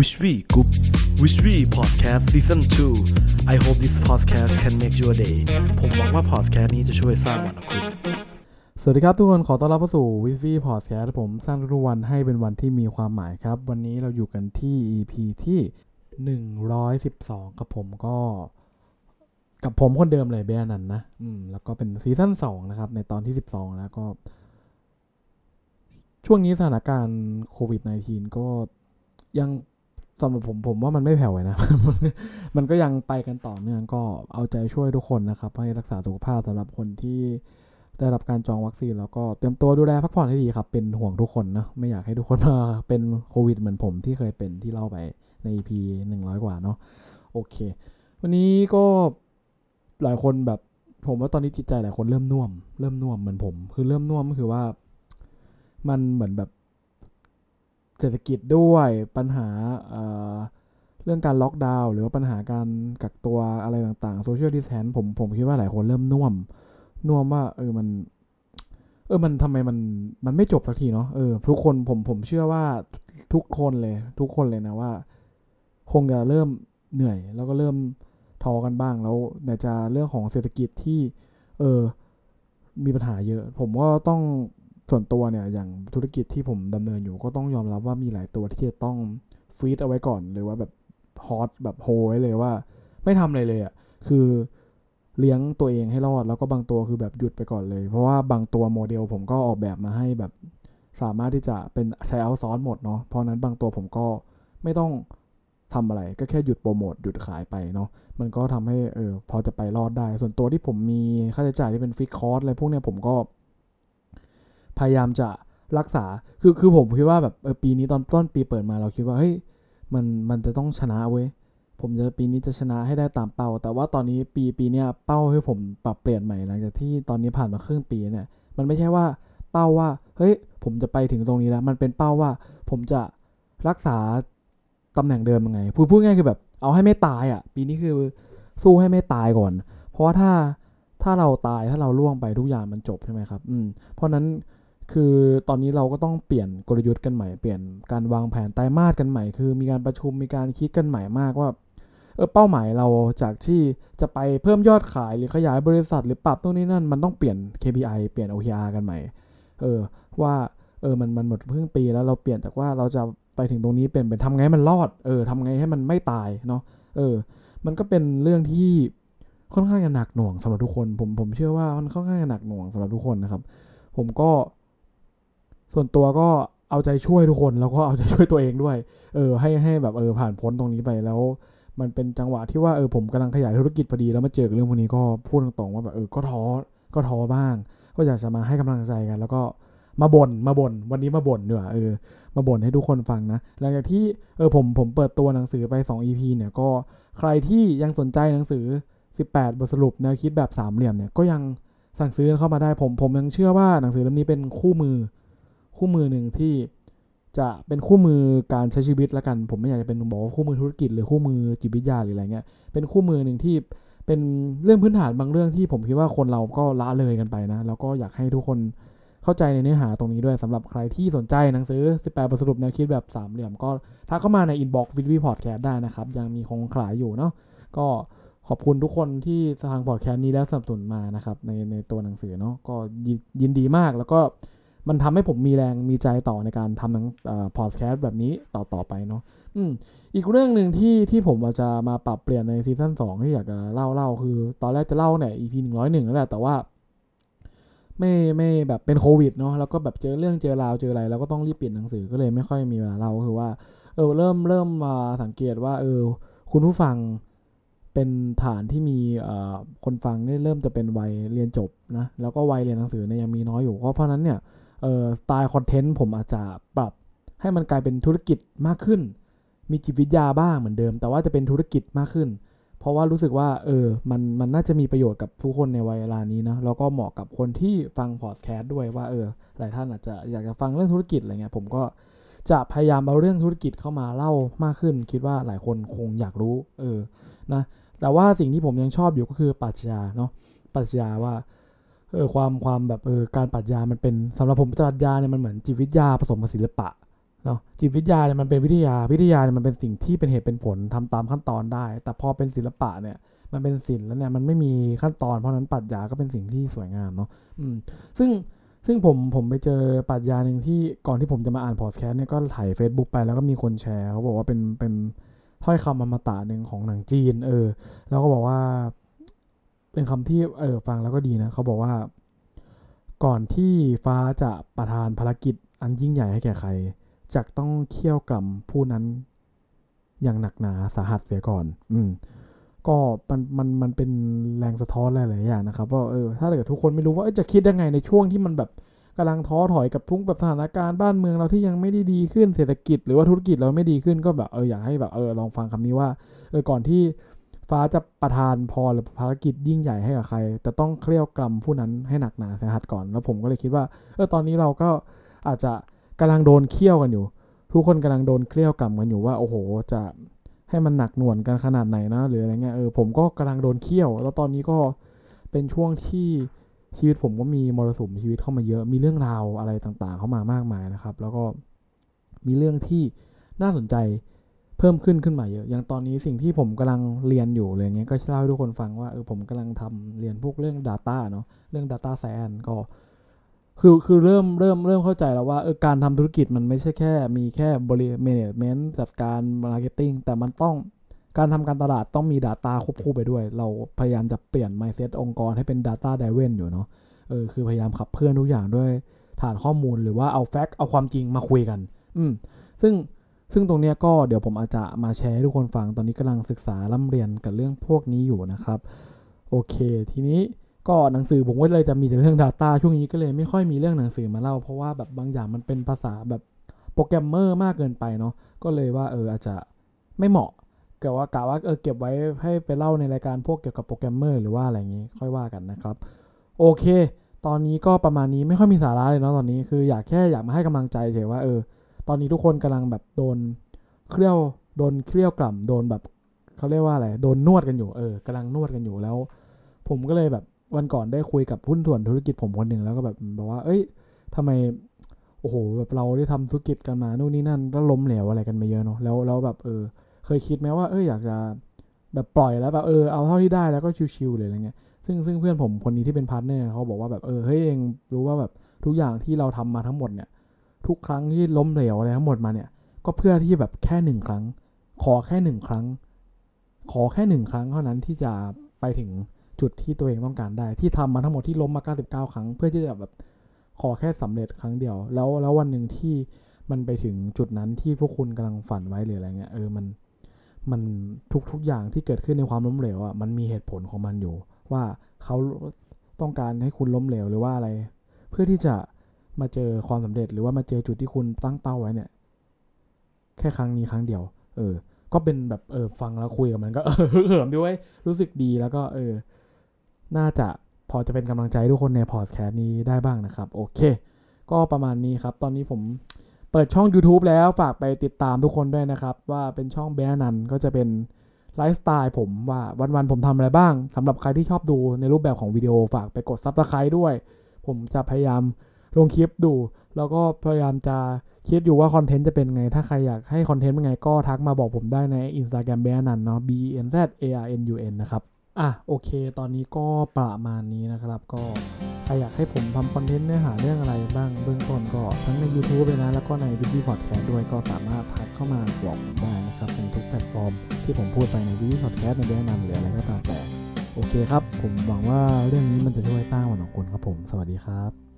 Wish We Group Wish We Podcast Season 2 I hope this podcast can make your day ผมหวังว่า podcast นี้จะช่วยสร้างวันของคุณ สวัสดีครับทุกคน ขอต้อนรับเข้าสู่วิฟีพอดแคสต์ผมสร้างทุกวันให้เป็นวันที่มีความหมายครับ วันนี้เราอยู่กันที่ EP ที่ 112ครับผมก็ กับผมคนเดิมเลยเบียนันนะอืมแล้วก็เป็นซีซั่น2นะครับ ในตอนที่ 12 แล้วก็ช่วงนี้สถานการณ์โควิด -19 ก็ยัง สำหรับผมผมว่ามันไม่แผ่วเลยนะ มันก็ยังไปกันต่อเนื่องก็เอาใจช่วยทุกคนนะครับ ให้รักษาสุขภาพสำหรับคนที่ได้รับการจองวัคซีน แล้วก็เตรียมตัวดูแลพักผ่อนให้ดีครับ เป็นห่วงทุกคนนะ ไม่อยากให้ทุกคนมาเป็นโควิดเหมือนผมที่เคยเป็นที่เล่าไปใน EP 100 กว่าเนาะโอเค วันนี้ก็หลายคนแบบผมว่าตอนนี้จิตใจหลายคนเริ่มน่วม เริ่มน่วมเหมือนผม คือเริ่มน่วมก็คือว่า มันเหมือนแบบ เศรษฐกิจด้วยปัญหาเเรื่องการล็อกดาวน์หรือว่าปัญหาการกักตัวอะไรต่างๆโซเชียลดิสแทนผมผมคิดว่าหลายคนเริ่มน่วม น่วมว่า เออมัน เออมันทำไมมันมันไม่จบสักทีเนาะเออทุกคนผมผมเชื่อว่าทุกคนเลย ทุกคนเลยนะว่า คงจะเริ่มเหนื่อย แล้วก็เริ่มท้อกันบ้างแล้วไหนจะเรื่องของเศรษฐกิจที่ เออมีปัญหาเยอะ ผมก็ต้อง ส่วนตัวเนี่ยอย่างธุรกิจที่ผมดำเนินอยู่ก็ต้องยอมรับว่ามีหลายตัวที่จะต้องฟีดเอาไว้ก่อนหรือว่าแบบฮอตแบบโฮไว้เลยว่า ไม่ทำอะไรเลยอะ่ะคือเลี้ยงตัวเองให้รอดแล้วก็บางตัวคือแบบหยุดไปก่อนเลย เพราะว่าบางตัวโมเดลผมก็ออกแบบมาให้แบบสามารถที่จะเป็นใช้เอาซอสหมดเนาะเพราะนั้นบางตัวผมก็ไม่ต้องทำอะไรก็แค่หยุดโปรโมทหยุดขายไปเนาะมันก็ทำให้เออพอจะไปรอดได้ ส่วนตัวที่ผมมีค่าใช้จ่ายที่เป็นฟิกคอร์สอะไรพวกเนี้ยผมก็ พยายามจะรักษา คือคือผมคิดว่าแบบปีนี้ตอนต้นปีเปิดมาเราคิดว่าเฮ้ยมันมันจะต้องชนะเว้ยผมจะปีนี้จะชนะให้ได้ตามเป้า แต่ว่าตอนนี้ปีปีเนี้ยเป้าให้ผมปรับเปลี่ยนใหม่หลังจากที่ตอนนี้ผ่านมาครึ่งปีเนี่ยมันไม่ใช่ว่าเป้าว่าเฮ้ยผมจะไปถึงตรงนี้แล้ว มันเป็นเป้าว่าผมจะรักษาตำแหน่งเดิมยังไงพูดพูดง่ายคือแบบเอาให้ไม่ตายอะ่ะ ปีนี้คือสู้ให้ไม่ตายก่อน เพราะว่าถ้าถ้าเราตายถ้าเราล่วงไปทุกอย่างมันจบใช่ไหมครับ อืมเพราะนั้น คือตอนนี้เราก็ต้องเปลี่ยนกลยุทธ์กันใหม่เปลี่ยนการวางแผนไตรมาสกันใหม่ คือมีการประชุมมีการคิดกันใหม่มากว่าเออเป้าหมายเราจากที่จะไปเพิ่มยอดขายหรือขยายบริษัท หรือปรับตรงนี้นั่นมันต้องเปลี่ยน KPI เปลี่ยน OKR กันใหม่เออว่าเออมันมันหมดครึ่งปีแล้วเราเปลี่ยนจากว่าเราจะไปถึงตรงนี้เป็นเป็นทำไงให้มันรอดเออทำไงให้มันไม่ตายเนาะเออ มันก็เป็นเรื่องที่ค่อนข้างจะหนักหน่วงสำหรับทุกคน ผมผมเชื่อว่ามันค่อนข้างจะหนักหน่วงสำหรับทุกคนนะครับ ผมก็ ส่วนตัวก็เอาใจช่วยทุกคนแล้วก็เอาใจช่วยตัวเองด้วย เออ ให้ให้แบบเออผ่านพ้นตรงนี้ไปแล้ว มันเป็นจังหวะที่ว่าเออผมกำลังขยายธุรกิจพอดีแล้วมาเจอเรื่องพวกนี้ก็พูดตรงๆว่าแบบเออก็ท้อก็ท้อบ้าง ก็อยากจะมาให้กำลังใจกัน แล้วก็มาบน่นมาบน่นวันนี้มาบ่นด้วยเออมาบ่นให้ทุกคนฟังนะ หลังจากที่เออผมผมเปิดตัวหนังสือไป 2 EP เนี่ยก็ใครที่ยังสนใจหนังสือ 18 บทสรุปแนวคิดแบบสามเหลี่ยมเนี่ยก็ยังสั่งซื้อเข้ามาได้ผมผมยังเชื่อว่าหนังสือเล่มนี้เป็นคู่มือ คู่มือหนึ่งที่จะเป็นคู่มือการใช้ชีวิตละกัน ผมไม่อยากจะเป็นบอกว่าคู่มือธุรกิจหรือคู่มือจิตวิทยาหรืออะไรเงี้ยเป็นคู่มือหนึ่งที่เป็นเรื่องพื้นฐานบางเรื่องที่ผมคิดว่าคนเราก็ละเลยกันไปนะแล้วก็อยากให้ทุกคนเข้าใจในเนื้อหาตรงนี้ด้วยสำหรับใครที่สนใจหนังสือ 18 บทสรุปแนวคิดแบบสามเหลี่ยม ก็ทักเข้ามาใน inbox วิดวีพอดแคสต์ได้นะครับ ยังมีคงขายอยู่เนาะก็ขอบคุณทุกคนที่ฟังพอดแคสต์นี้แล้วสนับสนุนมานะครับในในตัวหนังสือเนาะก็ยินดีมากแล้วก็ มันทำให้ผมมีแรงมีใจต่อในการทำหนังพอดแคสต์แบบนี้ต่อต่อไปเนาะอืมอีกเรื่องหนึ่งที่ที่ผมจะมาปรับเปลี่ยนในซีซั่นสองที่อยากจะเล่าเล่าคือ ตอนแรกจะเล่าเนี่ย EP หนึ่งร้อยหนึ่งนั่นแหละแต่ว่า ไม่ไม่แบบเป็นโควิดเนาะแล้วก็แบบเจอเรื่องเจอราวเจออะไร แล้วก็ต้องรีบเปลี่ยนหนังสือก็เลยไม่ค่อยมีเวลาเล่าคือว่าเออเริ่มเริ่มมาสังเกตว่า เออ คุณผู้ฟังเป็นฐานที่มีคนฟังนี่เริ่มจะเป็นวัยเรียนจบนะแล้วก็วัยเรียนหนังสือเนี่ยยังมีน้อยอยู่เพราะฉะนั้นเนี่ย สไตล์คอนเทนต์ผมอาจจะปรับให้มันกลายเป็นธุรกิจมากขึ้น มีจิตวิทยาบ้างเหมือนเดิม แต่ว่าจะเป็นธุรกิจมากขึ้น เพราะว่ารู้สึกว่าเออมันมันน่าจะมีประโยชน์กับทุกคนในวัยเวลานี้นะแล้วก็เหมาะกับคนที่ฟังพอดแคสต์ด้วยว่าเออหลายท่านอาจจะอยากจะฟังเรื่องธุรกิจอะไรเงี้ยผมก็จะพยายามเอาเรื่องธุรกิจเข้ามาเล่ามากขึ้น คิดว่าหลายคนคงอยากรู้ เออนะแต่ว่าสิ่งที่ผมยังชอบอยู่ก็คือปรัชญาเนาะปรัชญาว่า เออความความแบบเออการปรัชญามันเป็นสำหรับผมปรัชญาเนี่ยมันเหมือนจิตวิทยาผสมกับศิลปะเนาะจิตวิทยาเนี่ยมันเป็นวิทยาวิทยาเนี่ยมันเป็นสิ่งที่เป็นเหตุเป็นผลทำตามขั้นตอนได้ แต่พอเป็นศิลปะเนี่ยมันเป็นศิลป์แล้วเนี่ยมันไม่มีขั้นตอนเพราะฉะนั้นปรัชญาก็เป็นสิ่งที่สวยงามเนาะอืมซึ่งซึ่งผมผมไปเจอปรัชญาหนึ่งที่ก่อนที่ผมจะมาอ่านพอดแคสต์เนี่ยก็ถ่าย Facebook ไปแล้วก็มีคนแชร์เขาบอกว่าเป็นเป็นถ้อยคำอมตะหนึ่งของหนังจีน เออ แล้วก็บอกว่า เป็นคำที่เออฟังแล้วก็ดีนะเขาบอกว่า ก่อนที่ฟ้าจะประทานภารกิจอันยิ่งใหญ่ให้แก่ใครจะต้องเคี่ยวกล่ำผู้นั้น อย่างหนักหนาสาหัสเสียก่อน อืม ก็มันมันมันเป็นแรงสะท้อนหลายๆอย่างนะครับว่าเออถ้าเกิดทุกคนไม่รู้ว่าจะคิดยังไงในช่วงที่มันแบบกำลังท้อถอยกับทุกแบบสถานการณ์บ้านเมืองเราที่ยังไม่ได้ดีขึ้นเศรษฐกิจ หรือว่าธุรกิจเราไม่ดีขึ้นก็แบบเอออยากให้แบบเออลองฟังคำนี้ว่าเออก่อนที่ ฟ้าจะประทานพรหรือภารกิจยิ่งใหญ่ให้กับใครจะต้องเคลี่ยวกล่ำผู้นั้นให้หนักหนาสาหัสก่อน แล้วผมก็เลยคิดว่า เออ ตอนนี้เราก็อาจจะกำลังโดนเคี่ยวกันอยู่ ทุกคนกำลังโดนเคลี่ยวกล่ำกันอยู่ว่า โอ้โห จะให้มันหนักหน่วงกันขนาดไหนนะ หรืออะไรเงี้ย เออ ผมก็กำลังโดนเคี่ยว แล้วตอนนี้ก็เป็นช่วงที่ชีวิตผมก็มีมรสุมชีวิตเข้ามาเยอะ มีเรื่องราวอะไรต่างๆ เข้ามามากมายนะครับ แล้วก็มีเรื่องที่น่าสนใจ เพิ่มขึ้นขึ้นมาเยอะ อย่างตอนนี้สิ่งที่ผมกำลังเรียนอยู่เลยเงี้ยก็เล่าให้ทุกคนฟังว่าเออผมกำลังทำเรียนพวกเรื่อง Data เนาะเรื่อง Data Science ก็ คือคือเริ่มเริ่มเริ่มเข้าใจแล้วว่าเออการทำธุรกิจมันไม่ใช่แค่ มีแค่บริ management จัดการ marketing แต่มันต้องการทำการตลาดต้องมี Data ควบคู่ไปด้วย เราพยายามจะเปลี่ยน mindset องค์กรให้เป็น Data driven อยู่เนาะเออคือพยายามขับเคลื่อนทุกอย่างด้วยฐานข้อมูลหรือว่าเอา fact เอาความจริงมาคุยกัน อืมซึ่ง ซึ่งตรงเนี้ยก็เดี๋ยวผมอาจจะมาแชร์ให้ทุกคนฟังตอนนี้กำลังศึกษาร่ำเรียนกับเรื่องพวกนี้อยู่นะครับ โอเค ทีนี้ก็หนังสือผมก็เลยจะมีแต่เรื่อง Data ช่วงนี้ก็เลยไม่ค่อยมีเรื่องหนังสือมาเล่า เพราะว่าแบบบางอย่างมันเป็นภาษาแบบโปรแกรมเมอร์มากเกินไปเนาะก็เลยว่าเอออาจจะไม่เหมาะกะว่ากะว่าเออเก็บไว้ให้ไปเล่าในรายการพวกเกี่ยวกับโปรแกรมเมอร์หรือว่าอะไรอย่างงี้ค่อยว่ากันนะครับ โอเค ตอนนี้ก็ประมาณนี้ไม่ค่อยมีสาระเลยเนาะตอนนี้คืออยากแค่อยากมาให้กำลังใจเฉยว่าเออ ตอนนี้ทุกคนกำลังแบบโดนเคลี้ยวโดนเคลี้ยวกล่ำโดนแบบเขาเรียกว่าอะไรโดนนวดกันอยู่เออกำลังนวดกันอยู่แล้ว ผมก็เลยแบบวันก่อนได้คุยกับหุ้นส่วนธุรกิจผมคนหนึ่งแล้วก็แบบบอกว่า เอ้ยทำไมโอ้โหแบบเราได้ทำธุรกิจกันมานู่นนี่นั่นก็ล้มเหลวอะไรกันไปเยอะเนาะแล้วแล้วแบบเออ เคยคิดไหมว่าเอออยากจะแบบปล่อยแล้วแบบเออเอาเท่าที่ได้แล้วก็ชิวๆเลยอะไรเงี้ยซึ่งซึ่งเพื่อนผมคนนี้ที่เป็น partner เขาบอกว่าแบบเออเฮ้ยเองรู้ว่าแบบทุกอย่างที่เราทำมาทั้งหมดเนี่ย ทุกครั้งที่ล้มเหลวอะไรทั้งหมดมาเนี่ย ก็เพื่อที่แบบแค่หนึ่งครั้ง ขอแค่หนึ่งครั้ง ขอแค่หนึ่งครั้งเท่านั้นที่จะไปถึงจุดที่ตัวเองต้องการได้ ที่ทำมาทั้งหมดที่ล้มมา 99 ครั้ง เพื่อที่จะแบบขอแค่สำเร็จครั้งเดียว แล้วแล้ววันหนึ่งที่มันไปถึงจุดนั้นที่พวกคุณกำลังฝันไว้หรืออะไรเงี้ยเออมันมันทุกทุกอย่างที่เกิดขึ้นในความล้มเหลวอะมันมีเหตุผลของมันอยู่ ว่าเขาต้องการให้คุณล้มเหลวหรือว่าอะไร เพื่อที่จะ มาเจอความสำเร็จหรือว่ามาเจอจุดที่คุณตั้งเป้าไว้เนี่ย แค่ครั้งนี้ครั้งเดียว เออ ก็เป็นแบบเออฟังแล้วคุยกับมันก็เออเหิมด้วยรู้สึกดีแล้วก็เออ น่าจะพอจะเป็นกำลังใจทุกคนในพอดแคสต์นี้ได้บ้างนะครับ โอเค ก็ประมาณนี้ครับ ตอนนี้ผมเปิดช่อง YouTube แล้วฝากไปติดตามทุกคนด้วยนะครับ ว่าเป็นช่องแบนันก็จะเป็นไลฟ์สไตล์ผมว่าวันๆผมทำอะไรบ้างสำหรับใครที่ชอบดูในรูปแบบของวิดีโอฝากไปกดซับสไคร b e ด้วย ผมจะพยายาม ลงคลิปดู แล้วก็พยายามจะคิดอยู่ว่าคอนเทนต์จะเป็นไง ถ้าใครอยากให้คอนเทนต์เป็นไงก็ทักมาบอกผมได้ใน Instagram แบนันเนาะ b n z a r n u n นะครับ อะโอเค ตอนนี้ก็ประมาณนี้นะครับ ก็ใครอยากให้ผมทำคอนเทนต์เนื้อหาเรื่องอะไรบ้างเบื้องต้นก็ทั้งใน YouTube เลยนะ แล้วก็ใน v i d ี o Podcast ด้วยก็สามารถทักเข้ามาบอกผมได้นะครับในทุกแพลตฟอร์ม ที่ผมพูดไปใน v i d ี o Podcast ในแนะนหรืออะไรก็ตามแต่โอเคครับ ผมหวังว่าเรื่องนี้มันจะช่วยสร้างวันของคุณครับผม สวัสดีครับ